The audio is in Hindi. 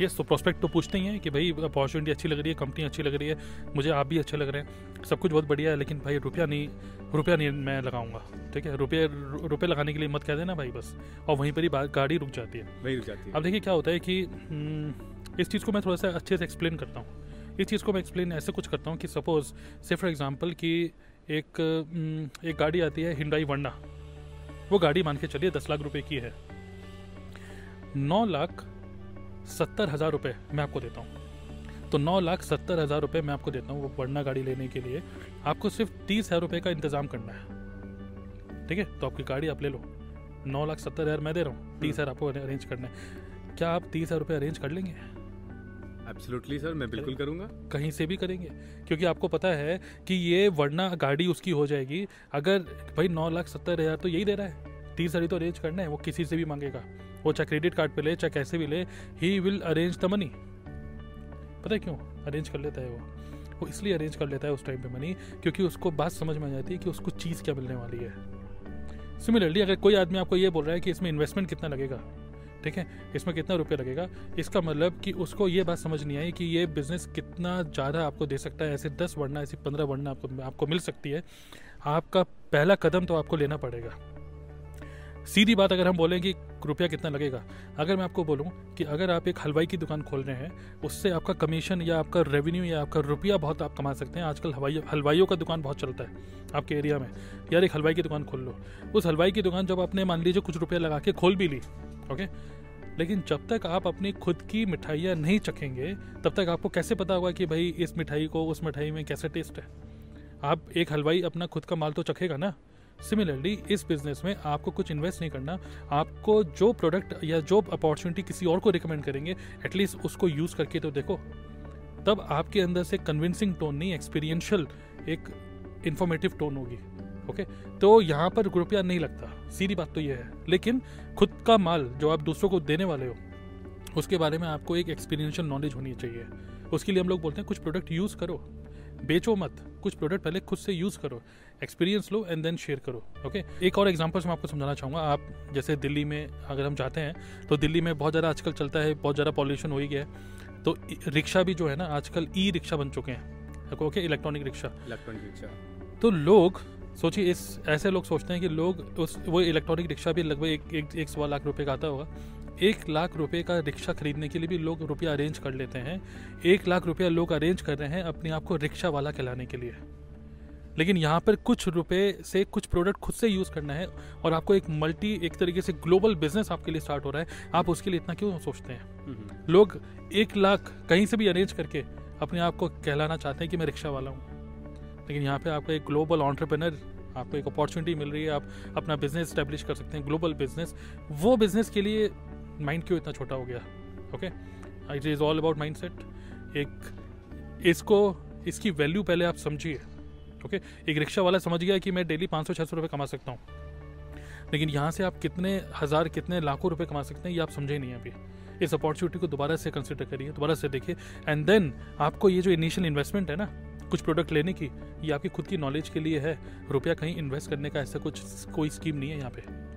ये तो प्रोस्पेक्ट तो पूछते ही हैं कि भाई अपॉर्चुनिटी अच्छी लग रही है कंपनी अच्छी लग रही है मुझे आप भी अच्छे लग रहे हैं। सब कुछ बहुत बढ़िया है लेकिन भाई रुपया नहीं रुपया नहीं मैं लगाऊँगा ठीक है? रुपये रुपये लगाने के लिए मत कह देना भाई बस और वहीं पर ही गाड़ी रुक जाती है। वही रुक जाती है। अब देखिए क्या होता है कि हम्म, इस चीज़ को मैं थोड़ा सा अच्छे से एक्सप्लेन करता हूँ। इस चीज़ को मैं एक्सप्लेन ऐसे कुछ करता हूँ कि सपोज़ से फॉर एग्ज़ाम्पल कि एक हम्म, एक गाड़ी आती है हिंडाई वंडा वो गाड़ी मान के चलिए दस लाख रुपए की है। नौ लाख सत्तर हज़ार रुपये मैं आपको देता हूँ। तो नौ लाख सत्तर हज़ार रुपये मैं आपको देता हूँ वो वरना गाड़ी लेने के लिए। आपको सिर्फ़ तीस हज़ार रुपये का इंतज़ाम करना है। ठीक है? तो आपकी गाड़ी आप ले लो। नौ लाख सत्तर हज़ार मैं दे रहा हूँ। तीस हज़ार आपको अरेंज करना है। क्या आप तीस हज़ार रुपये अरेंज कर लेंगे? एब्सोल्युटली सर मैं बिल्कुल करूँगा। कहीं से भी करेंगे। क्योंकि आपको पता है कि ये वरना गाड़ी उसकी हो जाएगी। अगर भाई नौ लाख सत्तर हज़ार तो यही दे रहा है। तीस हज़ार तो अरेंज करना है, वो किसी से भी मांगेगा। वो चाहे क्रेडिट कार्ड पे ले, चाहे कैसे भी ले he will arrange the money पता है क्यों? अरेंज कर लेता है वो। वो इसलिए अरेंज कर लेता है उस टाइम पे मनी क्योंकि उसको बात समझ में आ जाती है कि उसको चीज़ क्या मिलने वाली है। सिमिलरली अगर कोई आदमी आपको ये बोल रहा है कि इसमें इन्वेस्टमेंट कितना लगेगा, ठीक है? इसमें कितना रुपया लगेगा? इसका मतलब कि उसको ये बात समझ नहीं आई कि ये बिज़नेस कितना ज़्यादा आपको दे सकता है, ऐसे दस बढ़ना ऐसे पंद्रह बढ़ना आपको आपको मिल सकती है। आपका पहला कदम तो आपको लेना पड़ेगा। सीधी बात अगर हम बोलें कि रुपया कितना लगेगा, अगर मैं आपको बोलूँ कि अगर आप एक हलवाई की दुकान खोल रहे हैं, उससे आपका कमीशन या आपका रेवेन्यू या आपका रुपया बहुत आप कमा सकते हैं। आजकल हवाई, हलवाइयों का दुकान बहुत चलता है आपके एरिया में। यार एक हलवाई की दुकान खोल लो। उस हलवाई की दुकान जब आपने मान लीजिए कुछ रुपया लगा के खोल भी ली, ओके? लेकिन जब तक आप अपनी खुद की मिठाइयाँ नहीं चखेंगे, तब तक आपको कैसे पता होगा कि भाई इस मिठाई को, उस मिठाई में कैसे टेस्ट है? आप एक हलवाई अपना खुद का माल तो चखेगा ना? सिमिलरली इस बिज़नेस में आपको कुछ इन्वेस्ट नहीं करना। आपको जो प्रोडक्ट या जो अपॉर्चुनिटी किसी और को रिकमेंड करेंगे एटलीस्ट उसको यूज़ करके तो देखो। तब आपके अंदर से कन्विंसिंग टोन नहीं एक्सपीरियंशियल एक इंफॉर्मेटिव टोन होगी। ओके तो यहाँ पर रुपया नहीं लगता। सीधी बात तो यह है। लेकिन खुद का माल जो आप दूसरों को देने वाले हो, उसके बारे में आपको एक एक्सपीरियंशियल नॉलेज होनी चाहिए। उसके लिए हम लोग बोलते हैं, कुछ प्रोडक्ट यूज़ करो। बेचो मत। कुछ प्रोडक्ट पहले खुद से यूज़ करो एक्सपीरियंस लो एंड देन शेयर करो ओके एक और एग्जांपल्स मैं आपको समझाना चाहूँगा। आप जैसे दिल्ली में अगर हम जाते हैं तो दिल्ली में बहुत ज़्यादा आजकल चलता है बहुत ज़्यादा पॉल्यूशन हो ही गया है। तो रिक्शा भी जो है ना आजकल ई रिक्शा बन चुके हैं okay electronic rickshaw. Electronic rickshaw. तो लोग सोचिए इस ऐसे लोग सोचते हैं कि लोग उस वो इलेक्ट्रॉनिक रिक्शा भी लगभग एक एक, एक सवा लाख रुपए का आता होगा। एक लाख रुपए का रिक्शा खरीदने के लिए भी लोग रुपया अरेंज कर लेते हैं। एक लाख रुपया लोग अरेंज कर रहे हैं अपने आप को रिक्शा वाला कहलाने के लिए। लेकिन यहाँ पर कुछ रुपए से कुछ प्रोडक्ट खुद से यूज़ करना है और आपको एक मल्टी एक तरीके से ग्लोबल बिज़नेस आपके लिए स्टार्ट हो रहा है। आप उसके लिए इतना क्यों सोचते हैं? लोग एक लाख कहीं से भी अरेंज करके अपने आप को कहलाना चाहते हैं कि मैं रिक्शा वाला हूँ। लेकिन यहाँ पे आपको एक ग्लोबल ऑन्टरप्रेनर आपको एक अपॉर्चुनिटी मिल रही है। आप अपना बिज़नेस स्टैब्लिश कर सकते हैं ग्लोबल बिज़नेस वो बिज़नेस के लिए माइंड क्यों इतना छोटा हो गया? Okay it is all about mind set एक, इसको, इसकी वैल्यू पहले आप समझिए। ओके एक रिक्शा वाला समझ गया कि मैं डेली पाँच सौ छः सौ रुपये कमा सकता हूँ। लेकिन यहाँ से आप कितने हज़ार, कितने लाखों रुपए कमा सकते हैं, ये आप समझे नहीं अभी। इस अपॉर्चुनिटी को दोबारा से कंसिडर करिए, दोबारा से देखिए। एंड देन आपको ये जो इनिशियल इन्वेस्टमेंट है ना, कुछ प्रोडक्ट लेने की, ये आपकी खुद की नॉलेज के लिए है। रुपया कहीं इन्वेस्ट करने का ऐसा कुछ कोई स्कीम नहीं है यहाँ पे।